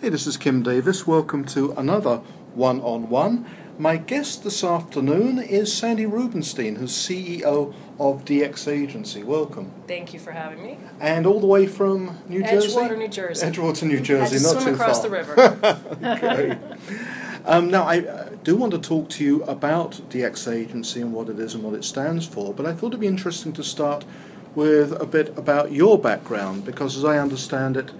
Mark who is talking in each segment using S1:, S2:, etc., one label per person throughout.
S1: Hey, this is Kim Davis. Welcome to another one on one. My guest this afternoon is Sandy Rubenstein, who's CEO of DX Agency. Welcome.
S2: Thank you for having me.
S1: And all the way from New Jersey?
S2: Edgewater, New Jersey.
S1: Edgewater, New Jersey,
S2: I
S1: not
S2: swim
S1: too
S2: across
S1: far.
S2: the river.
S1: okay. Um, now, I uh, do want to talk to you about DX Agency and what it is and what it stands for, but I thought it'd be interesting to start with a bit about your background, because as I understand it,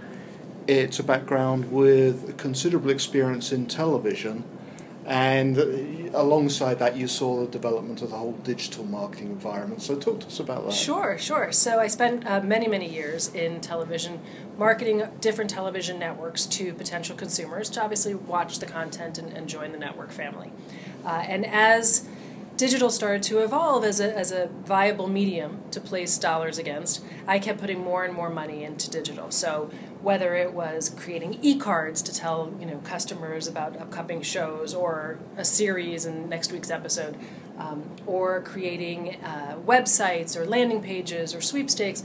S1: it's a background with considerable experience in television, and alongside that, you saw the development of the whole digital marketing environment. So, talk to us about that.
S2: Sure, sure. So I spent uh, many, many years in television, marketing different television networks to potential consumers to obviously watch the content and, and join the network family. Uh, and as digital started to evolve as a, as a viable medium to place dollars against, I kept putting more and more money into digital. So whether it was creating e-cards to tell you know customers about upcoming shows or a series in next week's episode, um, or creating uh, websites or landing pages or sweepstakes,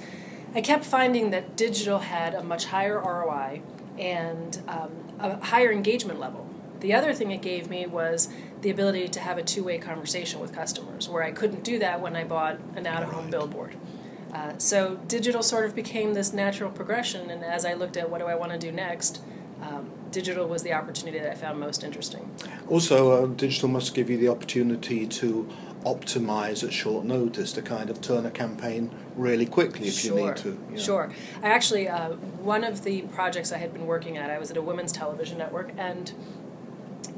S2: I kept finding that digital had a much higher ROI and um, a higher engagement level. The other thing it gave me was the ability to have a two way conversation with customers, where I couldn't do that when I bought an out of home billboard. Uh, so digital sort of became this natural progression, and as I looked at what do I want to do next, um, digital was the opportunity that I found most interesting.
S1: Also, uh, digital must give you the opportunity to optimize at short notice to kind of turn a campaign really quickly if
S2: sure,
S1: you need to. yeah.
S2: Sure. I actually, uh, one of the projects I had been working at, I was at a women's television network, and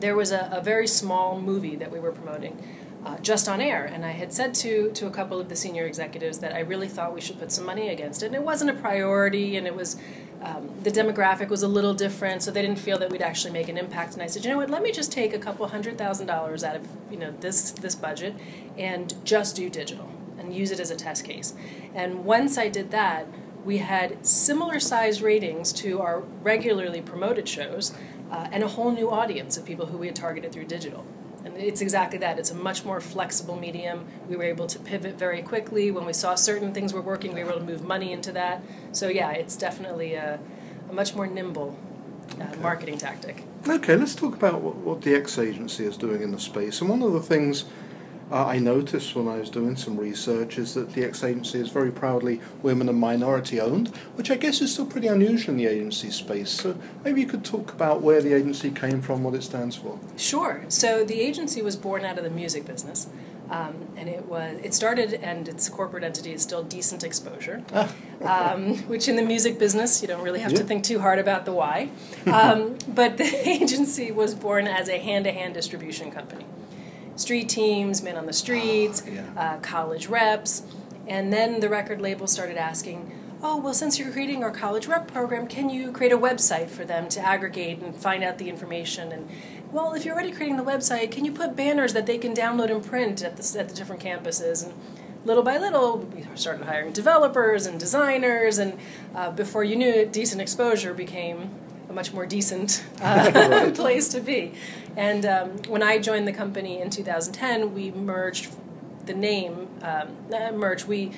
S2: there was a, a very small movie that we were promoting. Uh, just on air, and I had said to to a couple of the senior executives that I really thought we should put some money against it. And it wasn't a priority, and it was um, the demographic was a little different, so they didn't feel that we'd actually make an impact. And I said, you know what? Let me just take a couple hundred thousand dollars out of you know this this budget and just do digital and use it as a test case. And once I did that, we had similar size ratings to our regularly promoted shows, uh, and a whole new audience of people who we had targeted through digital. And it's exactly that. It's a much more flexible medium. We were able to pivot very quickly. When we saw certain things were working, we were able to move money into that. So, yeah, it's definitely a, a much more nimble uh,
S1: Okay.
S2: marketing tactic.
S1: Okay, let's talk about what, what DX agency is doing in the space. And one of the things uh, I noticed when I was doing some research is that DX agency is very proudly women and minority owned, which I guess is still pretty unusual in the agency space. So maybe you could talk about where the agency came from, what it stands for.
S2: Sure. So the agency was born out of the music business, um, and it was it started and its corporate entity is still Decent Exposure, um, which in the music business you don't really have to think too hard about the why. Um, but the agency was born as a hand-to-hand distribution company, street teams, men on the streets,
S1: Ah, yeah.
S2: uh, college reps, and then the record label started asking. Oh, well, since you're creating our college rep program, can you create a website for them to aggregate and find out the information? And, well, if you're already creating the website, can you put banners that they can download and print at the, at the different campuses? And little by little, we started hiring developers and designers, and uh, before you knew it, decent exposure became a much more decent uh, place to be. And um, when I joined the company in 2010, we merged the name, um, merged, we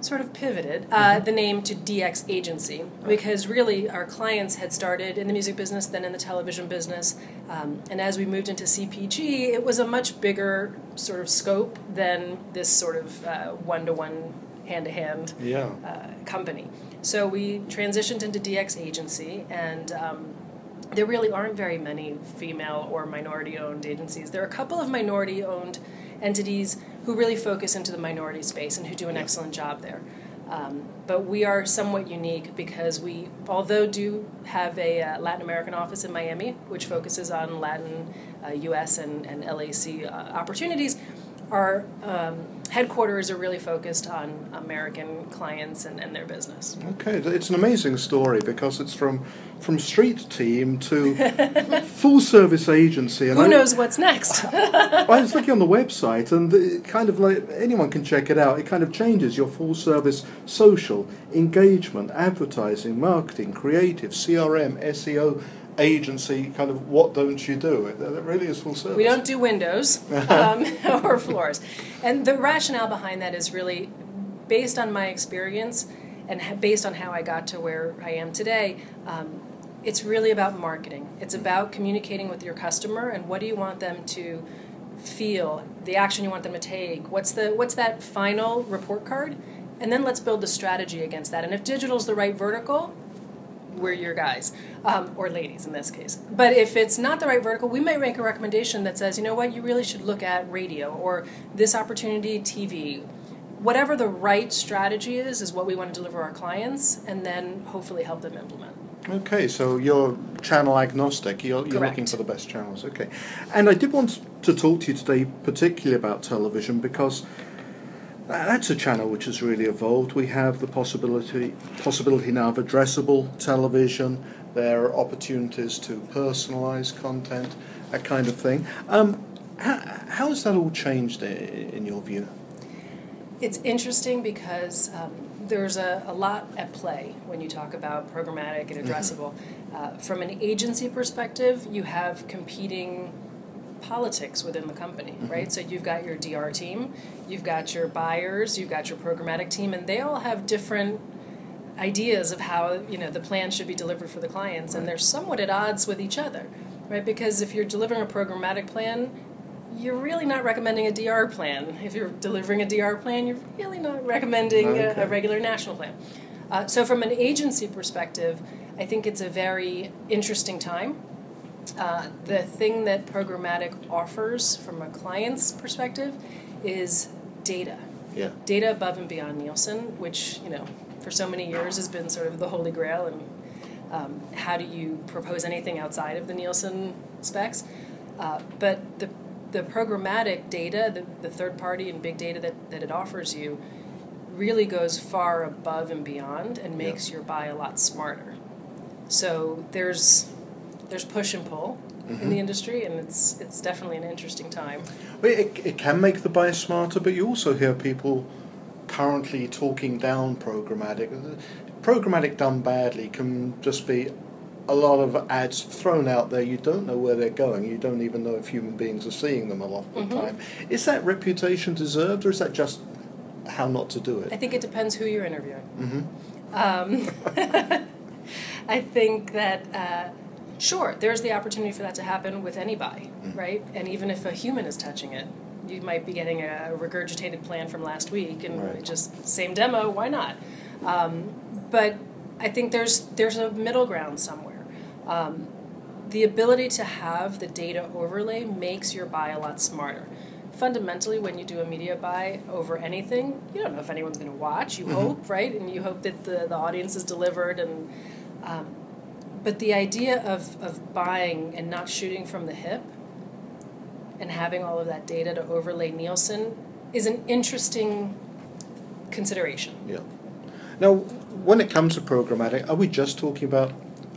S2: sort of pivoted uh, the name to DX Agency. Because really our clients had started in the music business, then in the television business, um, and as we moved into CPG, it was a much bigger sort of scope than this sort of one to one, hand to hand company. So we transitioned into DX Agency, and um, there really aren't very many female or minority owned agencies. There are a couple of minority owned entities who really focus into the minority space and who do an excellent job there. Um, but we are somewhat unique because we, although do have a uh, Latin American office in Miami, which focuses on Latin, uh, U.S. and, and LAC uh, opportunities, our um, headquarters are really focused on American clients and, and their business.
S1: Okay, it's an amazing story because it's from from street team to full service agency. And
S2: Who
S1: I-
S2: knows what's next?
S1: I was looking on the website, and it kind of like anyone can check it out. It kind of changes your full service social engagement, advertising, marketing, creative, CRM, SEO agency. Kind of what don't you do? It, it really is full service.
S2: We don't do windows um, or floors. And the rationale behind that is really based on my experience and based on how I got to where I am today. Um, it's really about marketing. It's about communicating with your customer and what do you want them to feel, the action you want them to take. What's the what's that final report card? And then let's build the strategy against that. And if digital's the right vertical, we're your guys um, or ladies in this case. But if it's not the right vertical, we might make a recommendation that says, you know what, you really should look at radio or this opportunity TV. Whatever the right strategy is, is what we want to deliver our clients, and then hopefully help them implement.
S1: Okay, so you're channel agnostic. You're, you're looking for the best channels. Okay, and I did want to talk to you today, particularly about television, because that's a channel which has really evolved. We have the possibility possibility now of addressable television. There are opportunities to personalise content, that kind of thing. Um, how, how has that all changed in your view?
S2: It's interesting because um, there's a, a lot at play when you talk about programmatic and addressable. Uh, from an agency perspective, you have competing politics within the company, right? So you've got your DR team, you've got your buyers, you've got your programmatic team, and they all have different ideas of how you know the plan should be delivered for the clients, and they're somewhat at odds with each other, right? Because if you're delivering a programmatic plan, you're really not recommending a DR plan. If you're delivering a DR plan, you're really not recommending
S1: Okay.
S2: a, a regular national plan. Uh, so, from an agency perspective, I think it's a very interesting time. Uh, the thing that programmatic offers from a client's perspective is data.
S1: Yeah.
S2: Data above and beyond Nielsen, which, you know, for so many years has been sort of the holy grail. And um, how do you propose anything outside of the Nielsen specs? Uh, but the, the programmatic data, the, the third party and big data that, that it offers you, really goes far above and beyond and makes your buy a lot smarter. So there's there's push and pull in the industry, and it's it's definitely an interesting time.
S1: Well, it, it can make the buyer smarter, but you also hear people currently talking down programmatic. Programmatic done badly can just be a lot of ads thrown out there. You don't know where they're going. You don't even know if human beings are seeing them a lot of the time. Is that reputation deserved, or is that just how not to do it?
S2: I think it depends who you're interviewing.
S1: hmm
S2: Um, I think that uh, sure, there's the opportunity for that to happen with any buy, right? And even if a human is touching it, you might be getting a regurgitated plan from last week, and
S1: Right.
S2: just same demo. Why not? Um, but I think there's there's a middle ground somewhere. Um, the ability to have the data overlay makes your buy a lot smarter. Fundamentally, when you do a media buy over anything, you don't know if anyone's going to watch. You hope, right? And you hope that the, the audience is delivered. And um, but the idea of of buying and not shooting from the hip, and having all of that data to overlay Nielsen is an interesting consideration.
S1: Yeah. Now, when it comes to programmatic, are we just talking about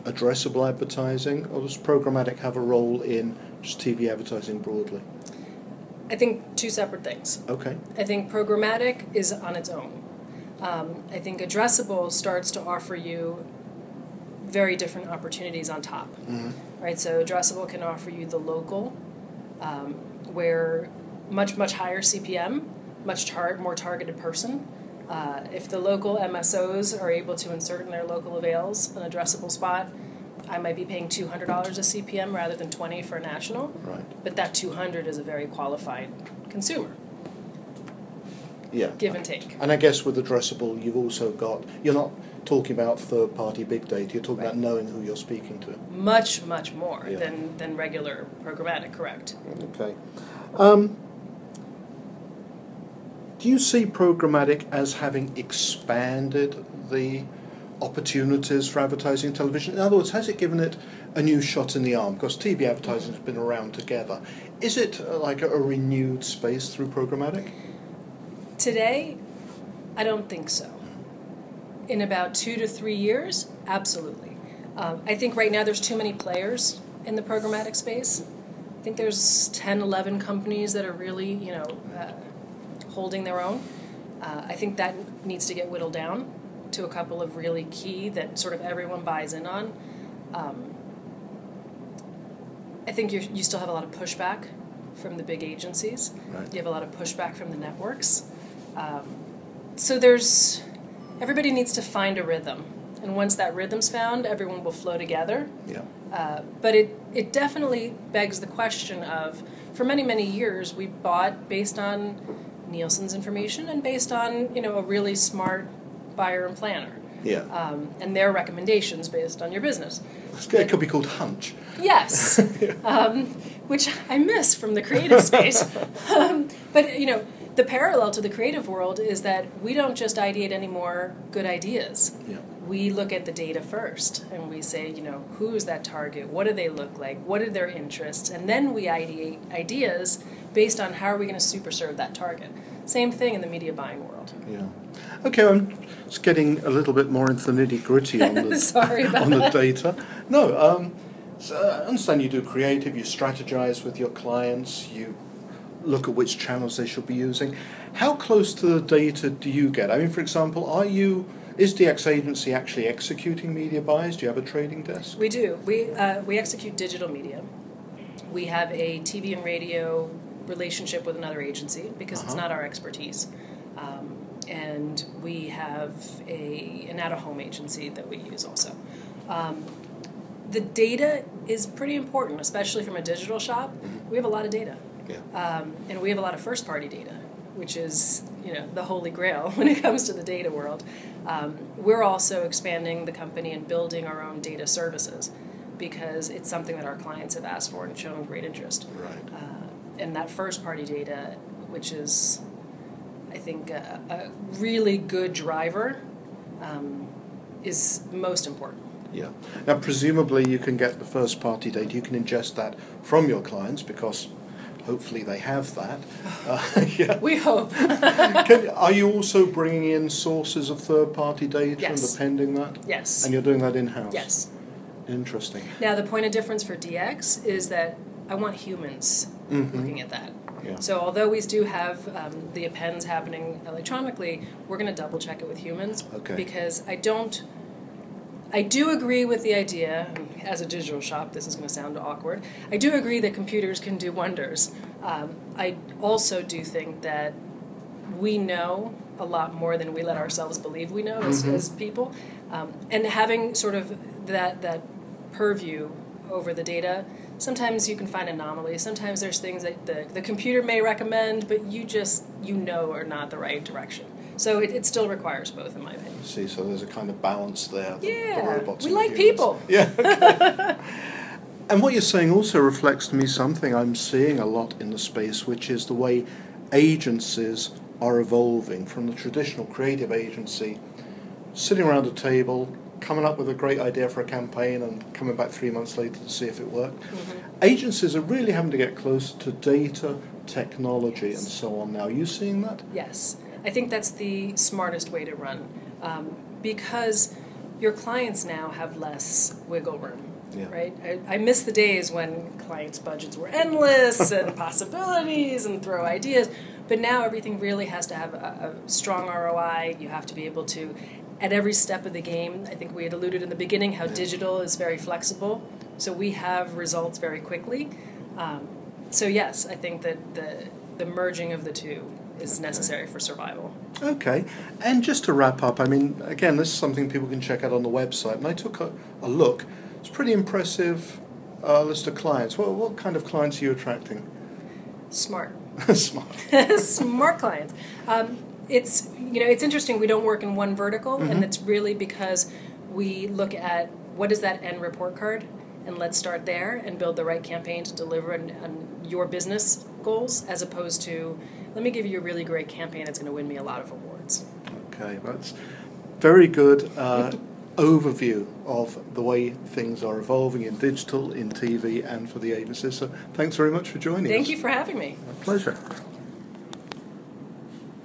S1: addressable advertising, or does programmatic have a role in just TV advertising broadly?
S2: I think two separate things.
S1: Okay.
S2: I think programmatic is on its own. Um, I think addressable starts to offer you very different opportunities on top,
S1: Mhm.
S2: right? So addressable can offer you the local, um, where much much higher CPM, much tar- more targeted person. Uh, if the local MSOs are able to insert in their local avails an addressable spot, I might be paying two hundred dollars a CPM rather than twenty for a national.
S1: Right.
S2: But that two hundred is a very qualified consumer,
S1: Yeah.
S2: give and take.
S1: And I guess with addressable, you've also got, you're not talking about third party big data, you're talking about knowing who you're speaking to.
S2: much much more
S1: Yeah.
S2: than than regular programmatic correct
S1: Okay. Um, do you see programmatic as having expanded the opportunities for advertising television? In other words, has it given it a new shot in the arm? Because TV advertising has been around together. Is it uh, like a, a renewed space through programmatic?
S2: today i don't think so in about two to three years absolutely um, i think right now there's too many players in the programmatic space i think there's 10 11 companies that are really you know uh, holding their own uh, i think that needs to get whittled down to a couple of really key that sort of everyone buys in on um, I think you you still have a lot of pushback from the big agencies.
S1: Right.
S2: You have a lot of pushback from the networks. Um, so there's everybody needs to find a rhythm, and once that rhythm's found, everyone will flow together.
S1: Yeah.
S2: Uh, but it, it definitely begs the question of for many, many years, we bought based on Nielsen's information and based on you know a really smart buyer and planner.
S1: Yeah.
S2: Um, and their recommendations based on your business.
S1: It could be called hunch.
S2: Yes, um, which I miss from the creative space. um, but you know, the parallel to the creative world is that we don't just ideate anymore good ideas.
S1: Yeah.
S2: We look at the data first and we say, you know, who's that target? What do they look like? What are their interests? And then we ideate ideas based on how are we going to super serve that target. Same thing in the media buying world.
S1: Yeah. Okay, I'm just getting a little bit more into the nitty gritty on the on the data. No, um, so I understand you do creative. You strategize with your clients. You look at which channels they should be using. How close to the data do you get? I mean, for example, are you is DX Agency actually executing media buys? Do you have a trading desk?
S2: We do. We, uh, we execute digital media. We have a TV and radio relationship with another agency because it's
S1: Uh-huh.
S2: not our expertise. Um, and we have a, an out of home agency that we use also. Um, the data is pretty important, especially from a digital shop. We have a lot of data.
S1: Yeah.
S2: Um, and we have a lot of first party data, which is you know the holy grail when it comes to the data world. Um, we're also expanding the company and building our own data services because it's something that our clients have asked for and shown great interest.
S1: Right.
S2: Uh, and that first party data, which is, I think, a, a really good driver, um, is most important.
S1: Yeah. Now, presumably, you can get the first party data. You can ingest that from your clients because hopefully they have that. Uh, yeah.
S2: We hope.
S1: Can, are you also bringing in sources of third party data
S2: Yes.
S1: and appending that?
S2: yes.
S1: And you're doing that in house?
S2: Yes.
S1: Interesting.
S2: Now, the point of difference for DX is that I want humans
S1: Mhm.
S2: looking at that.
S1: Yeah.
S2: So, although we do have um, the appends happening electronically, we're going to double check it with humans
S1: Okay.
S2: because I don't. I do agree with the idea, as a digital shop, this is going to sound awkward. I do agree that computers can do wonders. Um, I also do think that we know a lot more than we let ourselves believe we know as,
S1: Mhm.
S2: as people. Um, and having sort of that, that purview over the data, sometimes you can find anomalies. Sometimes there's things that the, the computer may recommend, but you just, you know, are not the right direction. So it, it still requires both, in my opinion.
S1: See, so there's a kind of balance there. the- the
S2: Yeah, we like
S1: humans.
S2: people.
S1: Yeah. okay. and what you're saying also reflects to me something I'm seeing a lot in the space, which is the way agencies are evolving from the traditional creative agency, sitting around a table, coming up with a great idea for a campaign, and coming back three months later to see if it worked. Mm-hmm. Agencies are really having to get close to data, technology, and so on now. Are you seeing that?
S2: Yes, I think that's the smartest way to run um, because your clients now have less wiggle room.
S1: Yeah.
S2: Right? I, I miss the days when clients' budgets were endless and possibilities and throw ideas, but now everything really has to have a, a strong ROI. You have to be able to, at every step of the game, I think we had alluded in the beginning how digital is very flexible, so we have results very quickly. Um, so, yes, I think that the, the merging of the two is necessary for survival.
S1: Okay, and just to wrap up, I mean, again, this is something people can check out on the website, and I took a, a look. It's a pretty impressive uh, list of clients. What, what kind of clients are you attracting?
S2: Smart.
S1: Smart.
S2: smart clients. Um, it's you know it's interesting. We don't work in one vertical,
S1: Mhm.
S2: and it's really because we look at what is that end report card, and let's start there and build the right campaign to deliver on, on your business goals, as opposed to let me give you a really great campaign that's going to win me a lot of awards.
S1: Okay, that's very good uh, overview of the way things are evolving in digital, in TV, and for the agencies. So thanks very much for joining us.
S2: Thank you for having me.
S1: A pleasure.